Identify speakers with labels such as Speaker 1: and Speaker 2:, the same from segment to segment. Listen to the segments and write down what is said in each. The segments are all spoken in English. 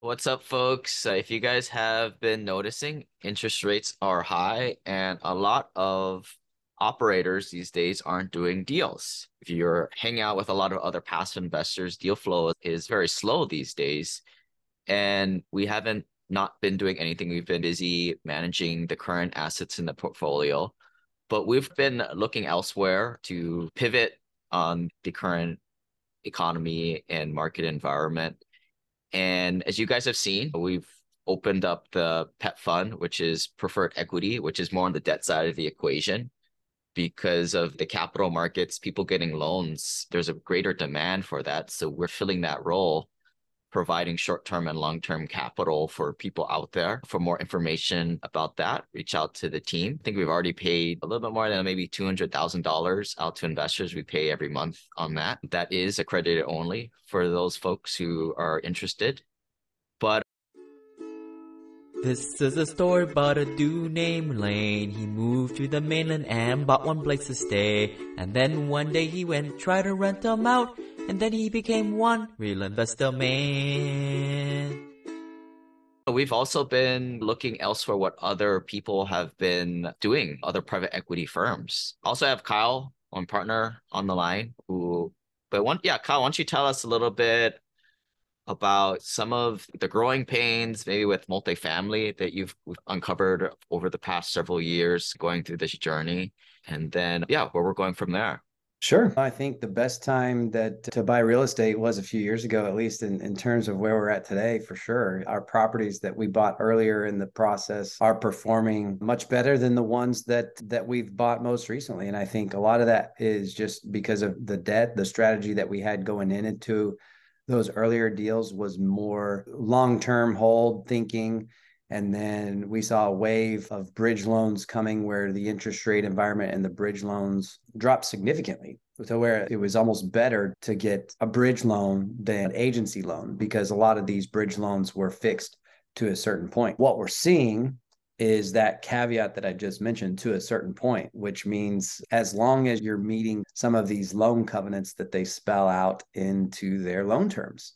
Speaker 1: What's up, folks? Uh, if you guys have been noticing, interest rates are high, and a lot of operators these days aren't doing deals. If you're hanging out with a lot of other passive investors, deal flow is very slow these days. And we haven't not been doing anything. We've been busy managing the current assets in the portfolio, but we've been looking elsewhere to pivot on the current economy and market environment. And as you guys have seen, we've opened up the PEP fund, which is preferred equity, which is more on the debt side of the equation. Because of the capital markets, people getting loans, there's a greater demand for that. So we're filling that role providing short-term and long-term capital for people out there. For more information about that, reach out to the team. I think we've already paid a little bit more than maybe $200,000 out to investors. We pay every month on that. That is accredited only for those folks who are interested.
Speaker 2: This is a story about a dude named Lane. He moved to the mainland and bought one place to stay. And then one day he went try to rent them out and then he became one real investor man.
Speaker 1: We've also been looking elsewhere what other people have been doing, other private equity firms. Also have Kyle, one partner on the line who but one yeah, Kyle, why don't you tell us a little bit about some of the growing pains, maybe with multifamily that you've uncovered over the past several years going through this journey. And then, yeah, where we're going from there.
Speaker 3: Sure. I think the best time that to buy real estate was a few years ago, at least in, in terms of where we're at today, for sure. Our properties that we bought earlier in the process are performing much better than the ones that that we've bought most recently. And I think a lot of that is just because of the debt, the strategy that we had going in into those earlier deals was more long-term hold thinking and then we saw a wave of bridge loans coming where the interest rate environment and the bridge loans dropped significantly to where it was almost better to get a bridge loan than agency loan because a lot of these bridge loans were fixed to a certain point. What we're seeing is that caveat that I just mentioned to a certain point, which means as long as you're meeting some of these loan covenants that they spell out into their loan terms.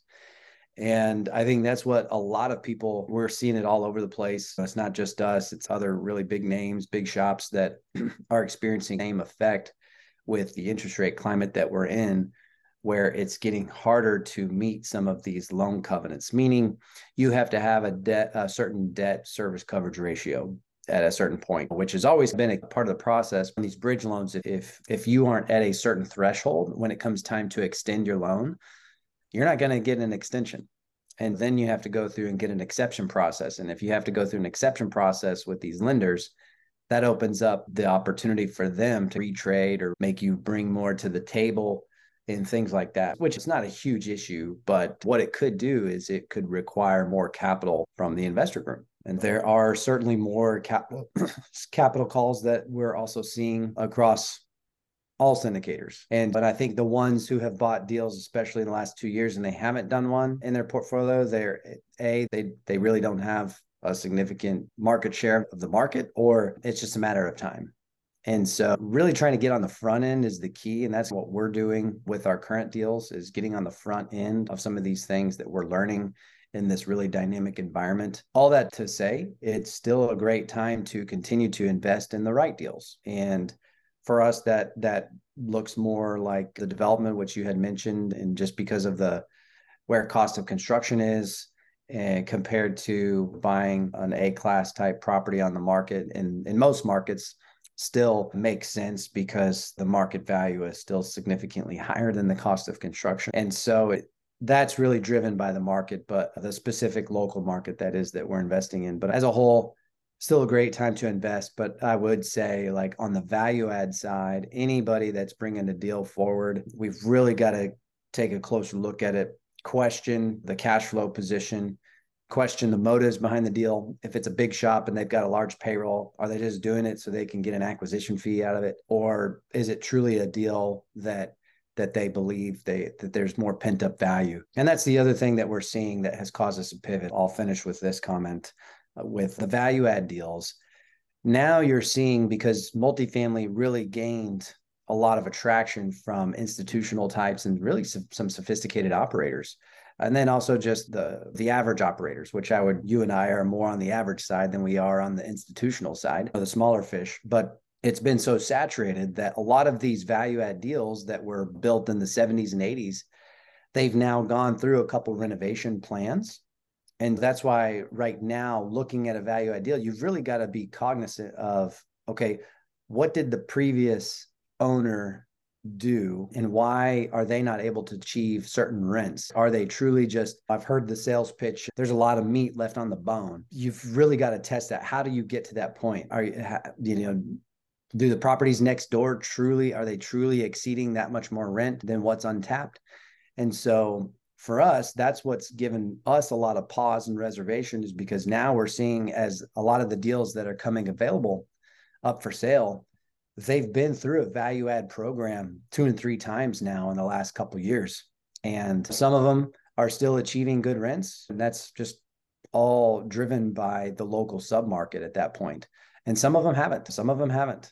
Speaker 3: And I think that's what a lot of people, we're seeing it all over the place. It's not just us, it's other really big names, big shops that are experiencing the same effect with the interest rate climate that we're in, where it's getting harder to meet some of these loan covenants, meaning you have to have a debt, a certain debt service coverage ratio at a certain point, which has always been a part of the process. On these bridge loans, if if you aren't at a certain threshold when it comes time to extend your loan, you're not going to get an extension. And then you have to go through and get an exception process. And if you have to go through an exception process with these lenders, that opens up the opportunity for them to retrade or make you bring more to the table and things like that, which is not a huge issue. But what it could do is it could require more capital from the investor group. And there are certainly more capital capital calls that we're also seeing across all syndicators. And but I think the ones who have bought deals, especially in the last two years, and they haven't done one in their portfolio, they're a they they really don't have a significant market share of the market, or it's just a matter of time. And so really trying to get on the front end is the key. And that's what we're doing with our current deals is getting on the front end of some of these things that we're learning in this really dynamic environment. All that to say, it's still a great time to continue to invest in the right deals. And for us that that looks more like the development which you had mentioned and just because of the where cost of construction is and compared to buying an A class type property on the market in in most markets still makes sense because the market value is still significantly higher than the cost of construction and so it, that's really driven by the market but the specific local market that is that we're investing in but as a whole still a great time to invest. But I would say, like on the value add side, anybody that's bringing a deal forward, we've really got to take a closer look at it, question the cash flow position, question the motives behind the deal. If it's a big shop and they've got a large payroll, are they just doing it so they can get an acquisition fee out of it? Or is it truly a deal that that they believe they that there's more pent up value. And that's the other thing that we're seeing that has caused us to pivot. I'll finish with this comment uh, with the value add deals. Now you're seeing because multifamily really gained a lot of attraction from institutional types and really some, some sophisticated operators and then also just the the average operators which i would you and i are more on the average side than we are on the institutional side or the smaller fish. But it's been so saturated that a lot of these value add deals that were built in the 70s and 80s they've now gone through a couple renovation plans. And that's why right now looking at a value add deal you've really got to be cognizant of okay what did the previous owner do and why are they not able to achieve certain rents? Are they truly just i've heard the sales pitch there's a lot of meat left on the bone. You've really got to test that. How do you get to that point? Are you you know do the properties next door truly are they truly exceeding that much more rent than what's untapped? And so for us that's what's given us a lot of pause and reservation is because now we're seeing as a lot of the deals that are coming available up for sale they've been through a value add program two and three times now in the last couple years. And some of them are still achieving good rents. And that's just all driven by the local submarket at that point. And some of them haven't some of them haven't.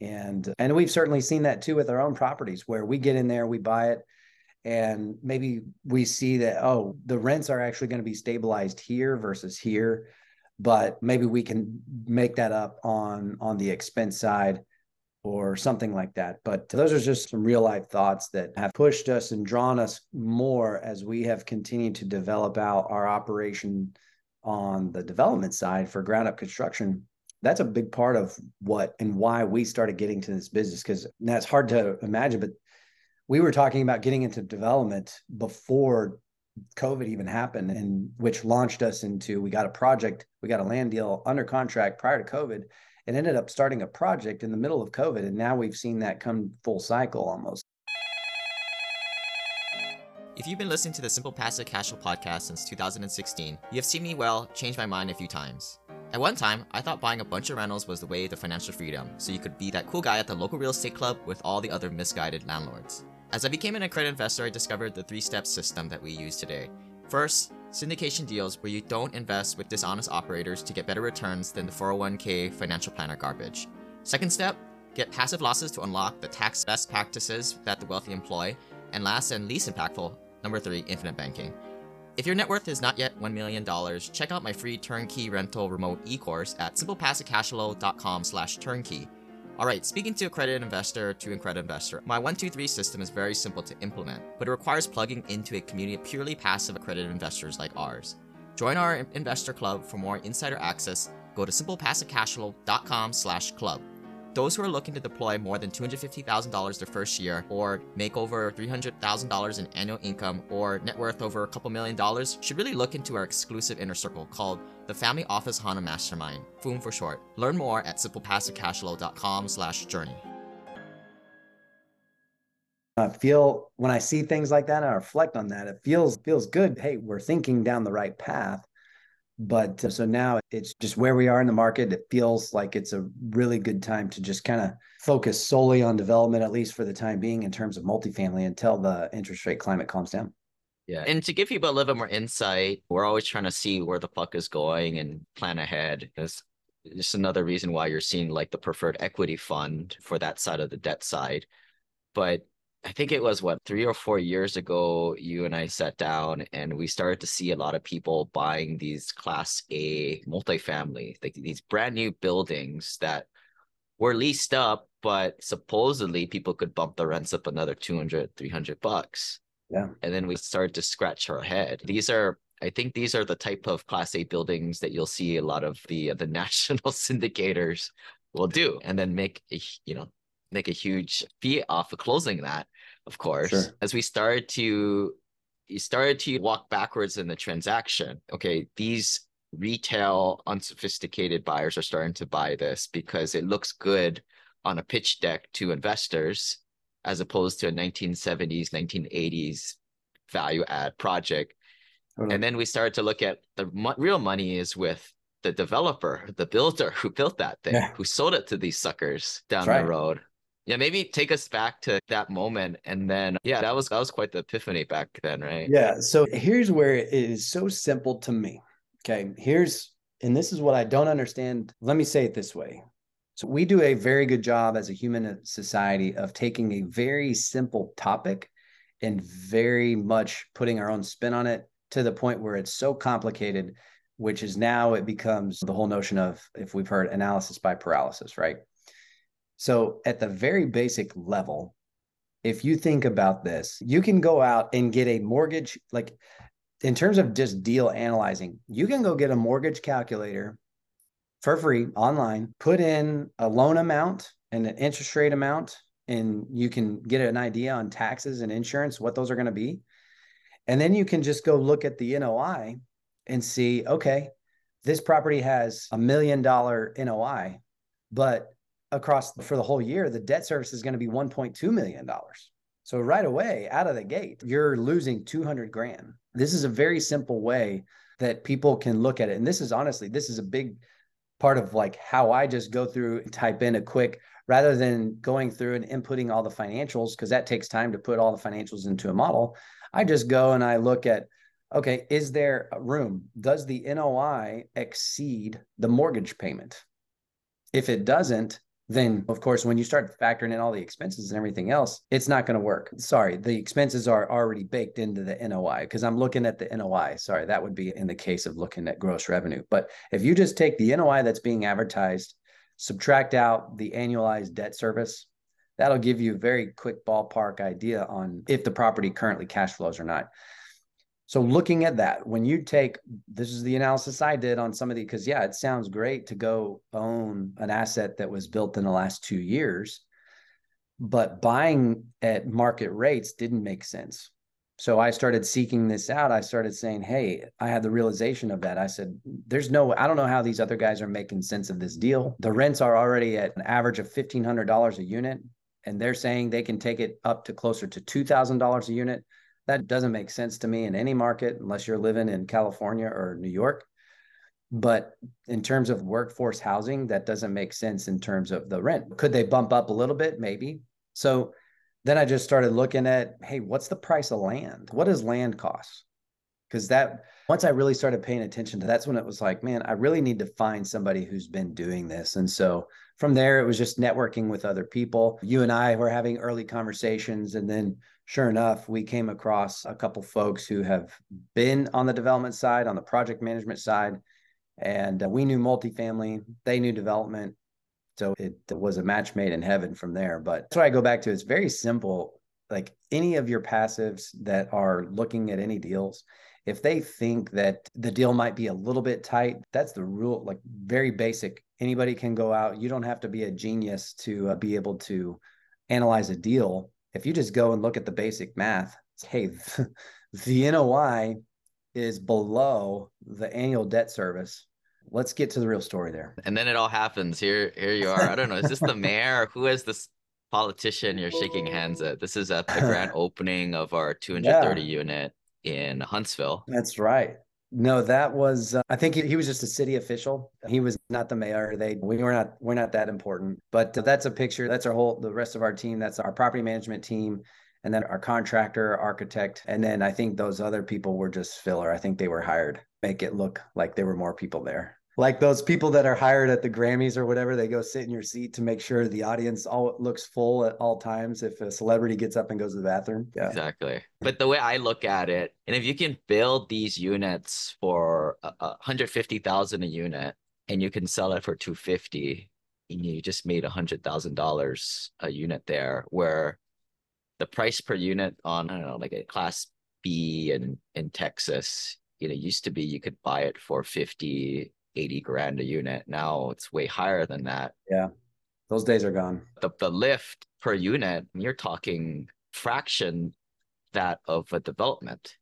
Speaker 3: And and we've certainly seen that too with our own properties where we get in there we buy it and maybe we see that oh the rents are actually going to be stabilized here versus here but maybe we can make that up on on the expense side or something like that. But those are just some real life thoughts that have pushed us and drawn us more as we have continued to develop out our operation on the development side for ground up construction. That's a big part of what and why we started getting to this business because that's hard to imagine, but we were talking about getting into development before COVID even happened, and which launched us into we got a project, we got a land deal under contract prior to COVID and ended up starting a project in the middle of COVID. And now we've seen that come full cycle almost.
Speaker 2: If you've been listening to the Simple Passive Cash Flow podcast since 2016, you have seen me well change my mind a few times. At one time, I thought buying a bunch of rentals was the way to financial freedom, so you could be that cool guy at the local real estate club with all the other misguided landlords. As I became an accredited investor, I discovered the three step system that we use today. First, syndication deals where you don't invest with dishonest operators to get better returns than the 401k financial planner garbage. Second step, get passive losses to unlock the tax best practices that the wealthy employ. And last and least impactful, number three, infinite banking. If your net worth is not yet $1 million, check out my free turnkey rental remote e-course at simplepassivecashflow.com slash turnkey. Alright, speaking to accredited investor to accredited investor, my 123 system is very simple to implement, but it requires plugging into a community of purely passive accredited investors like ours. Join our investor club for more insider access. Go to simplepassivecashflow.com slash club. Those who are looking to deploy more than $250,000 their first year, or make over $300,000 in annual income, or net worth over a couple million dollars, should really look into our exclusive inner circle called the Family Office HANA Mastermind, FOOM for short. Learn more at simplepassivecashflow.com slash journey.
Speaker 3: I feel when I see things like that, I reflect on that. It feels feels good. Hey, we're thinking down the right path. But uh, so now it's just where we are in the market. It feels like it's a really good time to just kind of focus solely on development, at least for the time being, in terms of multifamily until the interest rate climate calms down.
Speaker 1: Yeah. And to give people a little bit more insight, we're always trying to see where the puck is going and plan ahead. It's just another reason why you're seeing like the preferred equity fund for that side of the debt side. But I think it was what three or four years ago, you and I sat down and we started to see a lot of people buying these class A multifamily, like these brand new buildings that were leased up, but supposedly people could bump the rents up another 200, 300 bucks.
Speaker 3: Yeah.
Speaker 1: And then we started to scratch our head. These are I think these are the type of class A buildings that you'll see a lot of the the national syndicators will do and then make a, you know make a huge fee off of closing that of course, sure. as we started to you started to walk backwards in the transaction. Okay, these retail unsophisticated buyers are starting to buy this because it looks good on a pitch deck to investors as opposed to a 1970s 1980s value add project and then we started to look at the mo- real money is with the developer the builder who built that thing yeah. who sold it to these suckers down the road yeah, maybe take us back to that moment and then yeah, that was that was quite the epiphany back then, right?
Speaker 3: Yeah. So here's where it is so simple to me. Okay. Here's and this is what I don't understand. Let me say it this way. So we do a very good job as a human society of taking a very simple topic and very much putting our own spin on it to the point where it's so complicated, which is now it becomes the whole notion of, if we've heard analysis by paralysis, right? So, at the very basic level, if you think about this, you can go out and get a mortgage, like in terms of just deal analyzing, you can go get a mortgage calculator for free online, put in a loan amount and an interest rate amount, and you can get an idea on taxes and insurance, what those are going to be. And then you can just go look at the NOI and see, okay, this property has a million dollar NOI, but across for the whole year, the debt service is going to be $1.2 million. So right away, out of the gate, you're losing 200 grand. This is a very simple way that people can look at it. And this is honestly, this is a big part of like how I just go through and type in a quick rather than going through and inputting all the financials because that takes time to put all the financials into a model. I just go and I look at okay, is there room? Does the NOI exceed the mortgage payment? If it doesn't, then of course when you start factoring in all the expenses and everything else it's not going to work. Sorry the expenses are already baked into the NOI because I'm looking at the NOI sorry that would be in the case of looking at gross revenue. But if you just take the NOI that's being advertised subtract out the annualized debt service that'll give you a very quick ballpark idea on if the property currently cash flows or not so looking at that, when you take this is the analysis I did on some of the because yeah, it sounds great to go own an asset that was built in the last two years, but buying at market rates didn't make sense. So I started seeking this out. I started saying, "Hey, I had the realization of that." I said, "There's no I don't know how these other guys are making sense of this deal. The rents are already at an average of $1500 a unit and they're saying they can take it up to closer to $2000 a unit." That doesn't make sense to me in any market unless you're living in California or New York. But in terms of workforce housing, that doesn't make sense in terms of the rent. Could they bump up a little bit? Maybe. So then I just started looking at, hey, what's the price of land? What does land cost? Because that once I really started paying attention to that's when it was like, man, I really need to find somebody who's been doing this. And so from there, it was just networking with other people. You and I were having early conversations, and then sure enough, we came across a couple folks who have been on the development side, on the project management side, and uh, we knew multifamily, they knew development. So it was a match made in heaven from there. But that's why I go back to it's very simple. Like any of your passives that are looking at any deals, if they think that the deal might be a little bit tight, that's the rule, like very basic. Anybody can go out. You don't have to be a genius to uh, be able to analyze a deal if you just go and look at the basic math, hey, the NOI is below the annual debt service. Let's get to the real story there.
Speaker 1: And then it all happens. Here, here you are. I don't know. Is this the mayor? Who is this politician you're shaking hands at? This is at the grand opening of our 230 yeah. unit in Huntsville.
Speaker 3: That's right. No, that was. Uh, I think he, he, was just a city official. He was not the mayor. They we were not we're not that important. But uh, that's a picture. That's our whole the rest of our team. That's our property management team, and then our contractor, architect, and then I think those other people were just filler. I think they were hired make it look like there were more people there like those people that are hired at the Grammys or whatever, they go sit in your seat to make sure the audience all looks full at all times if a celebrity gets up and goes to the bathroom.
Speaker 1: Yeah. Exactly. But the way I look at it, and if you can build these units for a, a 150,000 a unit and you can sell it for 250, and you just made a hundred thousand dollars a unit there where the price per unit on, I don't know, like a class B in, in Texas, you know, used to be you could buy it for 50, 80 grand a unit. Now it's way higher than that.
Speaker 3: Yeah. Those days are gone.
Speaker 1: The, the lift per unit, you're talking fraction that of a development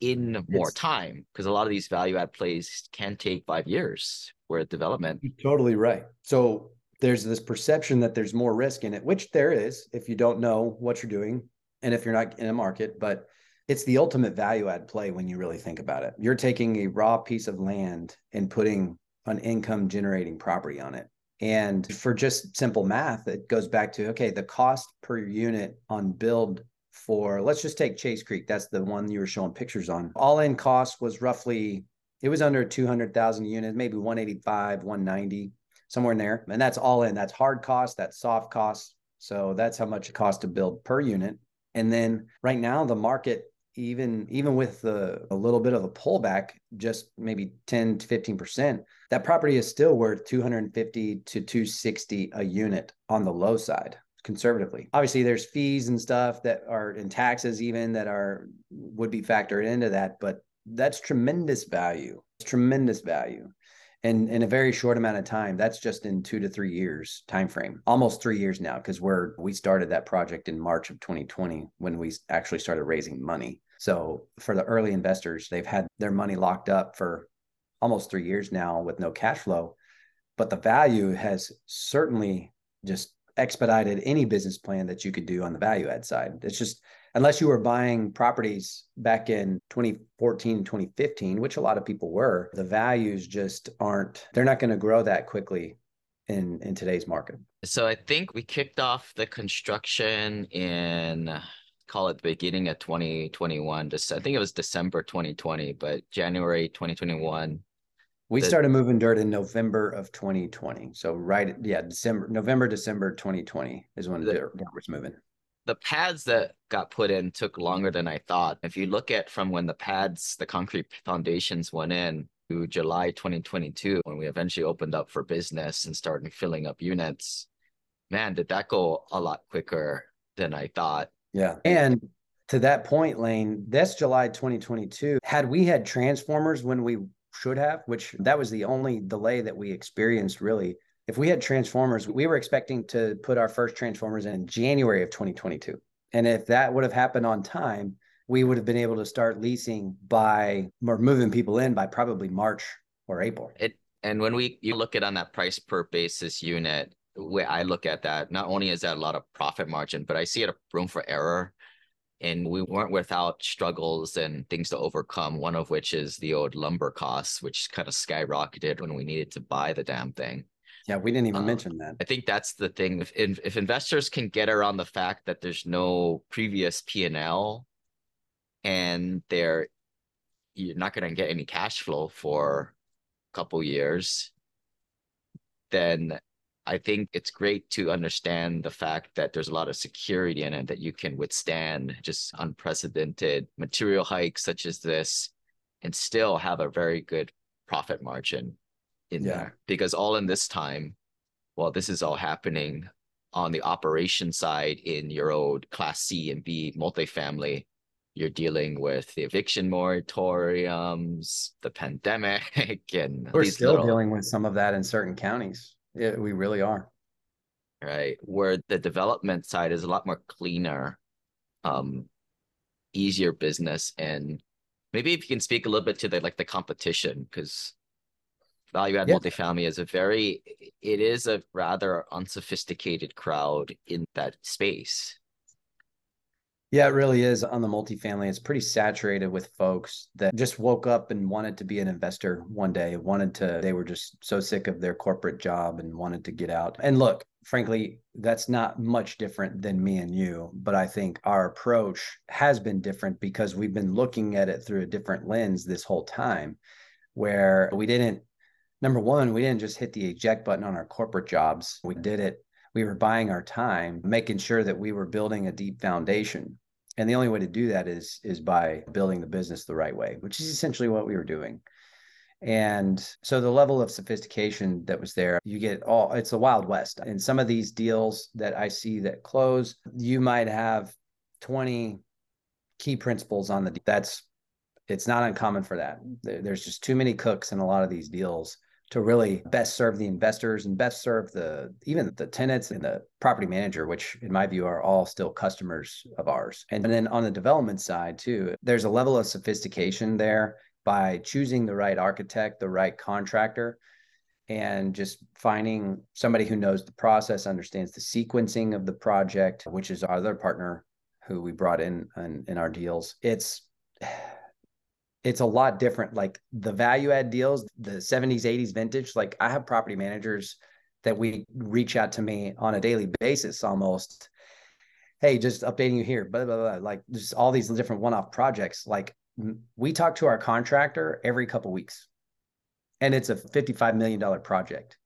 Speaker 1: in more it's, time because a lot of these value add plays can take five years where development.
Speaker 3: totally right. So there's this perception that there's more risk in it, which there is if you don't know what you're doing and if you're not in a market. But it's the ultimate value add play when you really think about it. You're taking a raw piece of land and putting an income generating property on it. And for just simple math, it goes back to okay, the cost per unit on build for let's just take Chase Creek. That's the one you were showing pictures on. All in cost was roughly it was under 200,000 units, maybe 185, 190, somewhere in there. And that's all in. That's hard cost, that's soft cost. So that's how much it costs to build per unit And then right now, the market, even even with the, a little bit of a pullback, just maybe 10 to 15%, that property is still worth 250 to 260 a unit on the low side conservatively. Obviously, there's fees and stuff that are in taxes even that are would be factored into that, but that's tremendous value. It's tremendous value. And in a very short amount of time, that's just in two to three years time frame, almost three years now, because we're we started that project in March of 2020 when we actually started raising money. So for the early investors, they've had their money locked up for almost three years now with no cash flow. But the value has certainly just expedited any business plan that you could do on the value add side. It's just unless you were buying properties back in 2014, 2015, which a lot of people were, the values just aren't, they're not going to grow that quickly in in today's market.
Speaker 1: So I think we kicked off the construction in call it the beginning of 2021. Just I think it was December 2020, but January 2021
Speaker 3: we the, started moving dirt in November of 2020. So right, yeah, December, November, December 2020 is when the, dirt was moving.
Speaker 1: The pads that got put in took longer than I thought. If you look at from when the pads, the concrete foundations went in to July 2022, when we eventually opened up for business and started filling up units, man, did that go a lot quicker than I thought.
Speaker 3: Yeah. And to that point, Lane, that's July 2022. Had we had transformers when we should have, which that was the only delay that we experienced really. If we had transformers, we were expecting to put our first transformers in January of 2022. And if that would have happened on time, we would have been able to start leasing by or moving people in by probably March or April.
Speaker 1: It and when we you look at on that price per basis unit, way I look at that, not only is that a lot of profit margin, but I see it a room for error. And we weren't without struggles and things to overcome one of which is the old lumber costs which kind of skyrocketed when we needed to buy the damn thing.
Speaker 3: Yeah we didn't even um, mention that.
Speaker 1: I think that's the thing. If, if investors can get around the fact that there's no previous p&l and they're you're not going to get any cash flow for a couple years then I think it's great to understand the fact that there's a lot of security in it that you can withstand just unprecedented material hikes such as this and still have a very good profit margin in yeah. there. Because all in this time, while this is all happening on the operation side in your old class C and B multifamily. You're dealing with the eviction moratoriums, the pandemic, and
Speaker 3: we're still little... dealing with some of that in certain counties. Yeah, we really are.
Speaker 1: Right. Where the development side is a lot more cleaner, um, easier business. And maybe if you can speak a little bit to the like the competition, because value add yeah. multifamily is a very it is a rather unsophisticated crowd in that space.
Speaker 3: Yeah, it really is on the multifamily. It's pretty saturated with folks that just woke up and wanted to be an investor one day, wanted to, they were just so sick of their corporate job and wanted to get out. And look, frankly, that's not much different than me and you. But I think our approach has been different because we've been looking at it through a different lens this whole time, where we didn't, number one, we didn't just hit the eject button on our corporate jobs. We did it we were buying our time making sure that we were building a deep foundation and the only way to do that is is by building the business the right way which is mm. essentially what we were doing. And so the level of sophistication that was there you get all it's a wild west. In some of these deals that i see that close you might have 20 key principals on the that's it's not uncommon for that. There's just too many cooks in a lot of these deals to really best serve the investors and best serve the even the tenants and the property manager which in my view are all still customers of ours. And, then on the development side too there's a level of sophistication there by choosing the right architect the right contractor and just finding somebody who knows the process understands the sequencing of the project which is our other partner who we brought in in, in our deals. It's it's a lot different. Like the value add deals, the 70s, 80s vintage, like I have property managers that we reach out to me on a daily basis almost. Hey, just updating you here, blah, blah, blah. Like just all these different one off projects. Like we talk to our contractor every couple weeks and it's a $55 million project.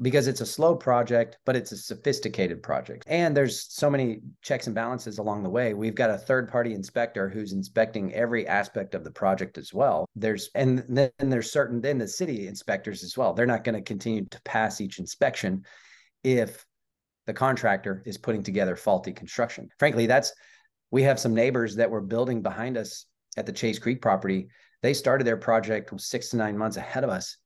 Speaker 3: Because it's a slow project, but it's a sophisticated project. And there's so many checks and balances along the way. We've got a third party inspector who's inspecting every aspect of the project as well. There's and then there's certain then the city inspectors as well. They're not going to continue to pass each inspection if the contractor is putting together faulty construction. Frankly, that's we have some neighbors that were building behind us at the Chase Creek property. They started their project six to nine months ahead of us,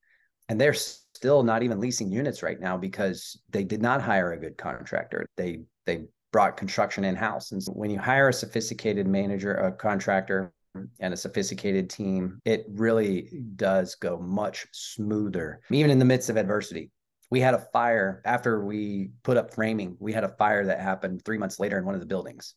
Speaker 3: and they're still not even leasing units right now because they did not hire a good contractor. They they brought construction in house, and so when you hire a sophisticated manager, a contractor, and a sophisticated team, it really does go much smoother, even in the midst of adversity. We had a fire after we put up framing. We had a fire that happened three months later in one of the buildings.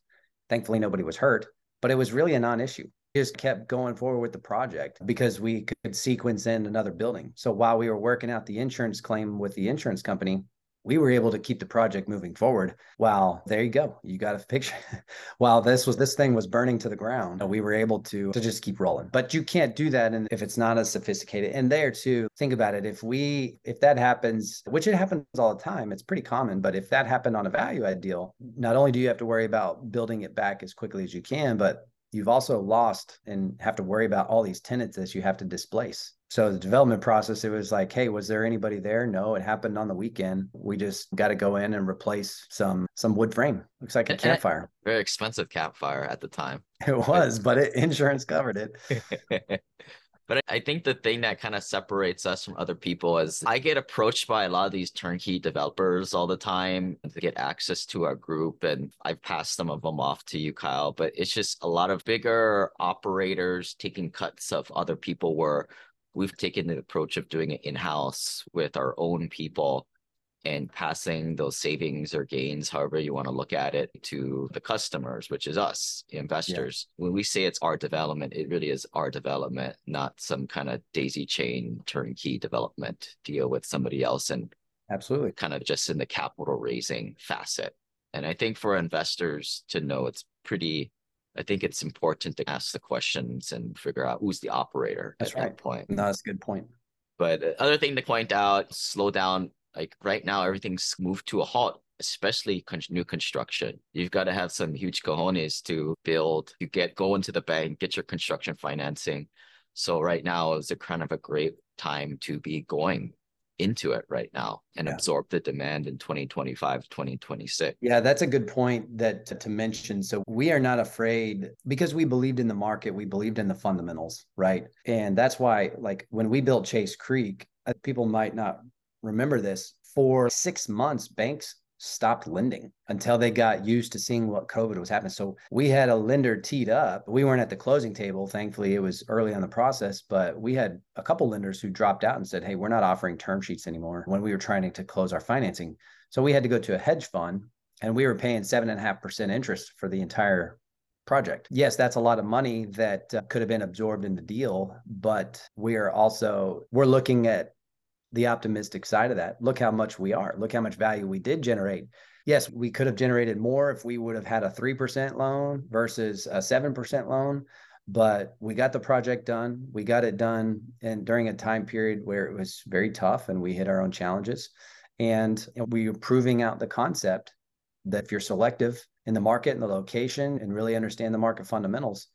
Speaker 3: Thankfully, nobody was hurt, but it was really a non issue just kept going forward with the project because we could sequence in another building. So while we were working out the insurance claim with the insurance company, we were able to keep the project moving forward. While there you go, you got a picture. while this was this thing was burning to the ground, we were able to to just keep rolling. But you can't do that and if it's not as sophisticated. And there too, think about it. If we if that happens, which it happens all the time, it's pretty common. But if that happened on a value add deal, not only do you have to worry about building it back as quickly as you can, but you've also lost and have to worry about all these tenants that you have to displace. So the development process, it was like, hey, was there anybody there? No, it happened on the weekend. We just got to go in and replace some some wood frame. Looks like a campfire.
Speaker 1: Very expensive campfire at the time.
Speaker 3: It was, but it, insurance covered it.
Speaker 1: But I think the thing that kind of separates us from other people is I get approached by a lot of these turnkey developers all the time to get access to our group. And I've passed some of them off to you, Kyle. But it's just a lot of bigger operators taking cuts of other people where we've taken the approach of doing it in-house with our own people and passing those savings or gains, however you want to look at it, to the customers, which is us, investors. Yeah. When we say it's our development, it really is our development, not some kind of daisy chain turnkey development deal with somebody else and
Speaker 3: absolutely
Speaker 1: kind of just in the capital raising facet. And I think for investors to know it's pretty I think it's important to ask the questions and figure out who's the operator
Speaker 3: that's
Speaker 1: at
Speaker 3: right.
Speaker 1: that point.
Speaker 3: No, that's a good point.
Speaker 1: But uh, other thing to point out, slow down like right now, everything's moved to a halt, especially con- new construction. You've got to have some huge cojones to build, you get go into the bank, get your construction financing. So right now is a kind of a great time to be going into it right now and yeah. absorb the demand in 2025 2026
Speaker 3: yeah that's a good point that to, to, mention so we are not afraid because we believed in the market we believed in the fundamentals right and that's why like when we built chase creek uh, people might not remember this for six months, banks stopped lending until they got used to seeing what COVID was happening. So we had a lender teed up. We weren't at the closing table. Thankfully, it was early on the process, but we had a couple lenders who dropped out and said, Hey, we're not offering term sheets anymore when we were trying to close our financing. So we had to go to a hedge fund and we were paying seven and a half percent interest for the entire project. Yes, that's a lot of money that uh, could have been absorbed in the deal, but we are also we're looking at the optimistic side of that. Look how much we are. Look how much value we did generate. Yes, we could have generated more if we would have had a 3% loan versus a 7% loan, but we got the project done. We got it done and during a time period where it was very tough and we hit our own challenges. And we were proving out the concept that if you're selective in the market and the location and really understand the market fundamentals,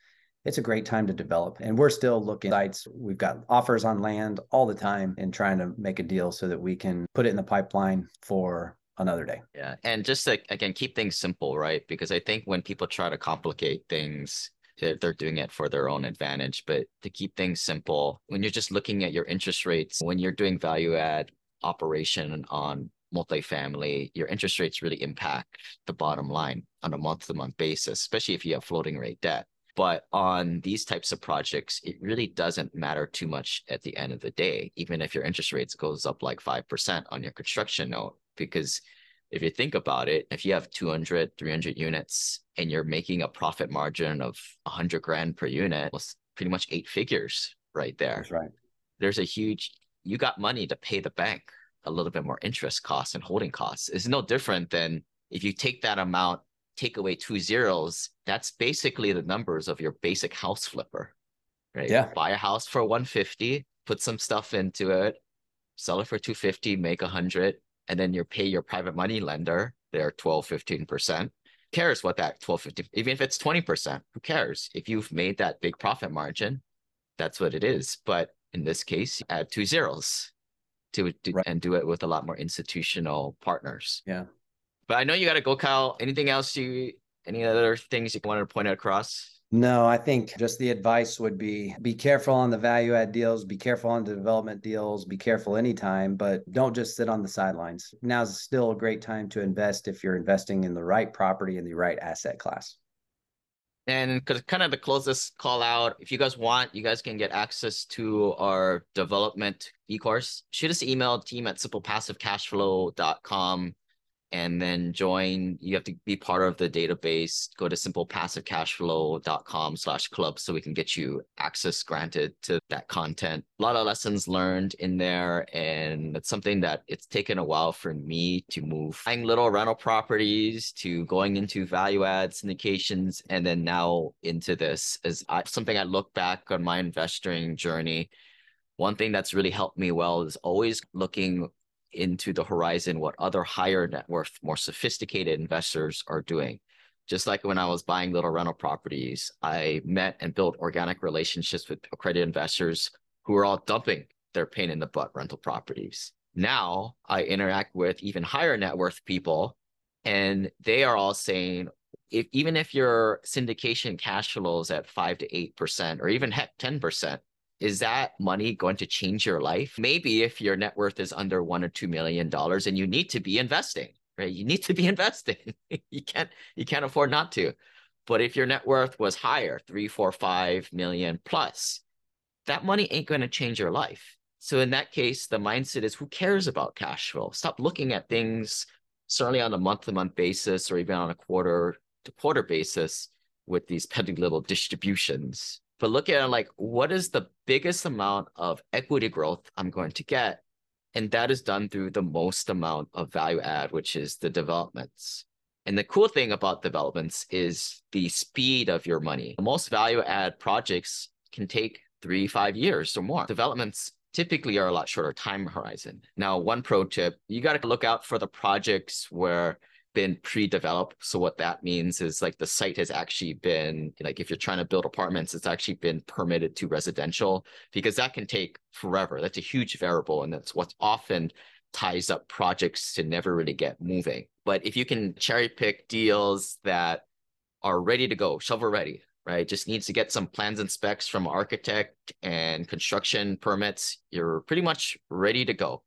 Speaker 3: it's a great time to develop. And we're still looking sites. We've got offers on land all the time and trying to make a deal so that we can put it in the pipeline for another day.
Speaker 1: Yeah. And just to, again, keep things simple, right? Because I think when people try to complicate things, they're doing it for their own advantage. But to keep things simple, when you're just looking at your interest rates, when you're doing value add operation on multifamily, your interest rates really impact the bottom line on a month to month basis, especially if you have floating rate debt. But on these types of projects, it really doesn't matter too much at the end of the day, even if your interest rates goes up like 5% on your construction note, because if you think about it, if you have 200, 300 units and you're making a profit margin of 100 grand per unit, well, pretty much eight figures right there.
Speaker 3: That's right.
Speaker 1: There's a huge, you got money to pay the bank a little bit more interest costs and holding costs. It's no different than if you take that amount take away two zeros, that's basically the numbers of your basic house flipper, right?
Speaker 3: Yeah.
Speaker 1: Buy a house for 150, put some stuff into it, sell it for 250, make a hundred, and then you pay your private money lender their 12, 15%. cares what that 12, 15, even if it's 20%, who cares? If you've made that big profit margin, that's what it is. But in this case, add two zeros to do, right. and do it with a lot more institutional partners.
Speaker 3: Yeah.
Speaker 1: But I know you got to go, Kyle. Anything else you, any other things you wanted to point out across?
Speaker 3: No, I think just the advice would be be careful on the value add deals, be careful on the development deals, be careful anytime, but don't just sit on the sidelines. Now's still a great time to invest if you're investing in the right property in the right asset class.
Speaker 1: And because kind of to close this call out, if you guys want, you guys can get access to our development e-course. Shoot us an email, team at simplepassivecashflow.com and then join you have to be part of the database. Go to simplepassivecashflow.com slash club so we can get you access granted to that content. A lot of lessons learned in there and it's something that it's taken a while for me to move. Buying little rental properties to going into value add syndications and then now into this is something i look back on my investing journey. One thing that's really helped me well is always looking into the horizon what other higher net worth, more sophisticated investors are doing. Just like when I was buying little rental properties, I met and built organic relationships with accredited investors who are all dumping their pain in the butt rental properties. Now I interact with even higher net worth people, and they are all saying, if even if your syndication cash flows at five to eight percent, or even heck, ten percent, is that money going to change your life? Maybe if your net worth is under one or two million dollars and you need to be investing, right? You need to be investing. you can't you can't afford not to. But if your net worth was higher, three, four, five million plus, that money ain't going to change your life. So in that case, the mindset is who cares about cash flow? Stop looking at things certainly on a month-to-month basis or even on a quarter to quarter basis with these petty little distributions but look at like what is the biggest amount of equity growth I'm going to get? And that is done through the most amount of value add, which is the developments. And the cool thing about developments is the speed of your money. Most value add projects can take three, five years or more. Developments typically are a lot shorter time horizon. Now, one pro tip, you got to look out for the projects where been pre-developed. So what that means is like the site has actually been like if you're trying to build apartments, it's actually been permitted to residential because that can take forever. That's a huge variable, and that's what often ties up projects to never really get moving. But if you can cherry pick deals that are ready to go, shovel ready, right? Just needs to get some plans and specs from architect and construction permits. You're pretty much ready to go.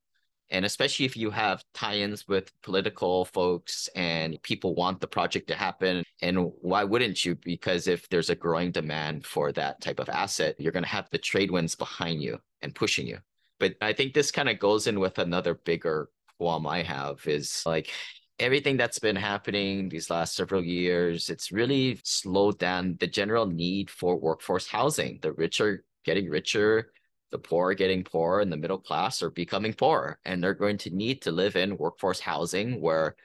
Speaker 1: And especially if you have tie-ins with political folks and people want the project to happen. And why wouldn't you? Because if there's a growing demand for that type of asset, you're going to have the trade winds behind you and pushing you. But I think this kind of goes in with another bigger qualm I have is like everything that's been happening these last several years, it's really slowed down the general need for workforce housing. The rich are getting richer, the poor are getting poorer and the middle class are becoming poorer and they're going to need to live in workforce housing where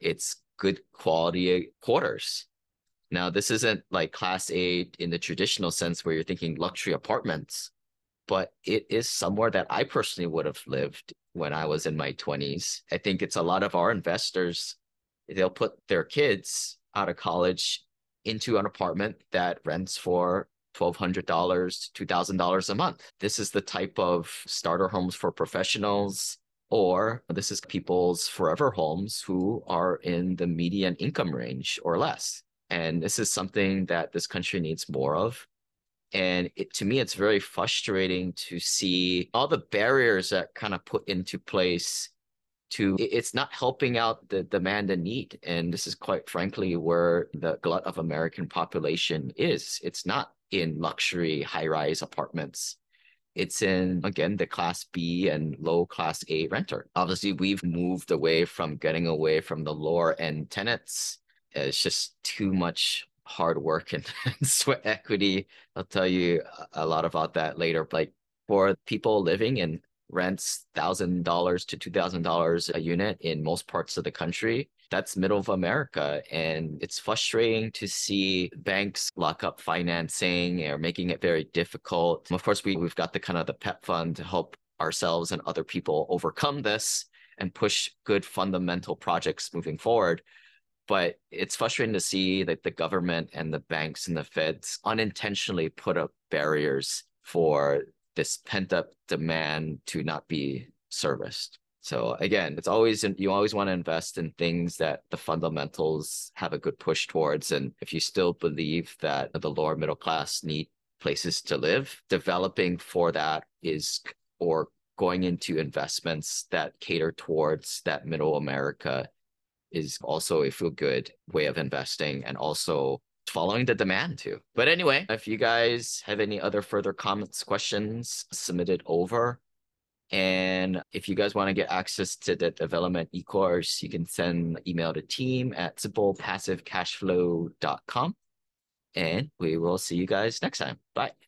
Speaker 1: it's good quality quarters. Now this isn't like class a in the traditional sense where you're thinking luxury apartments but it is somewhere that i personally would have lived when i was in my 20s i think it's a lot of our investors they'll put their kids out of college into an apartment that rents for $1,200 to $2,000 a month. This is the type of starter homes for professionals, or this is people's forever homes who are in the median income range or less. And this is something that this country needs more of. And it, to me, it's very frustrating to see all the barriers that kind of put into place to it's not helping out the demand and need and this is quite frankly where the glut of american population is it's not in luxury high rise apartments. It's in, again, the class B and low class A renter. Obviously, we've moved away from getting away from the lower end tenants. It's just too much hard work and, sweat equity. I'll tell you a lot about that later. Like for people living in rents $1,000 to $2,000 a unit in most parts of the country, that's middle of America. And it's frustrating to see banks lock up financing or making it very difficult. Of course, we, we've got the kind of the PEP fund to help ourselves and other people overcome this. and push good fundamental projects moving forward. But it's frustrating to see that the government and the banks and the feds unintentionally put up barriers for this pent up demand to not be serviced. So again, it's always you always want to invest in things that the fundamentals have a good push towards. And if you still believe that the lower middle class need places to live, developing for that is or going into investments that cater towards that middle America is also a feel good way of investing and also following the demand too. But anyway, if you guys have any other further comments, questions, submit it over. And if you guys want to get access to the development e-course, you can send email to team at simplepassivecashflow.com. And we will see you guys next time. Bye.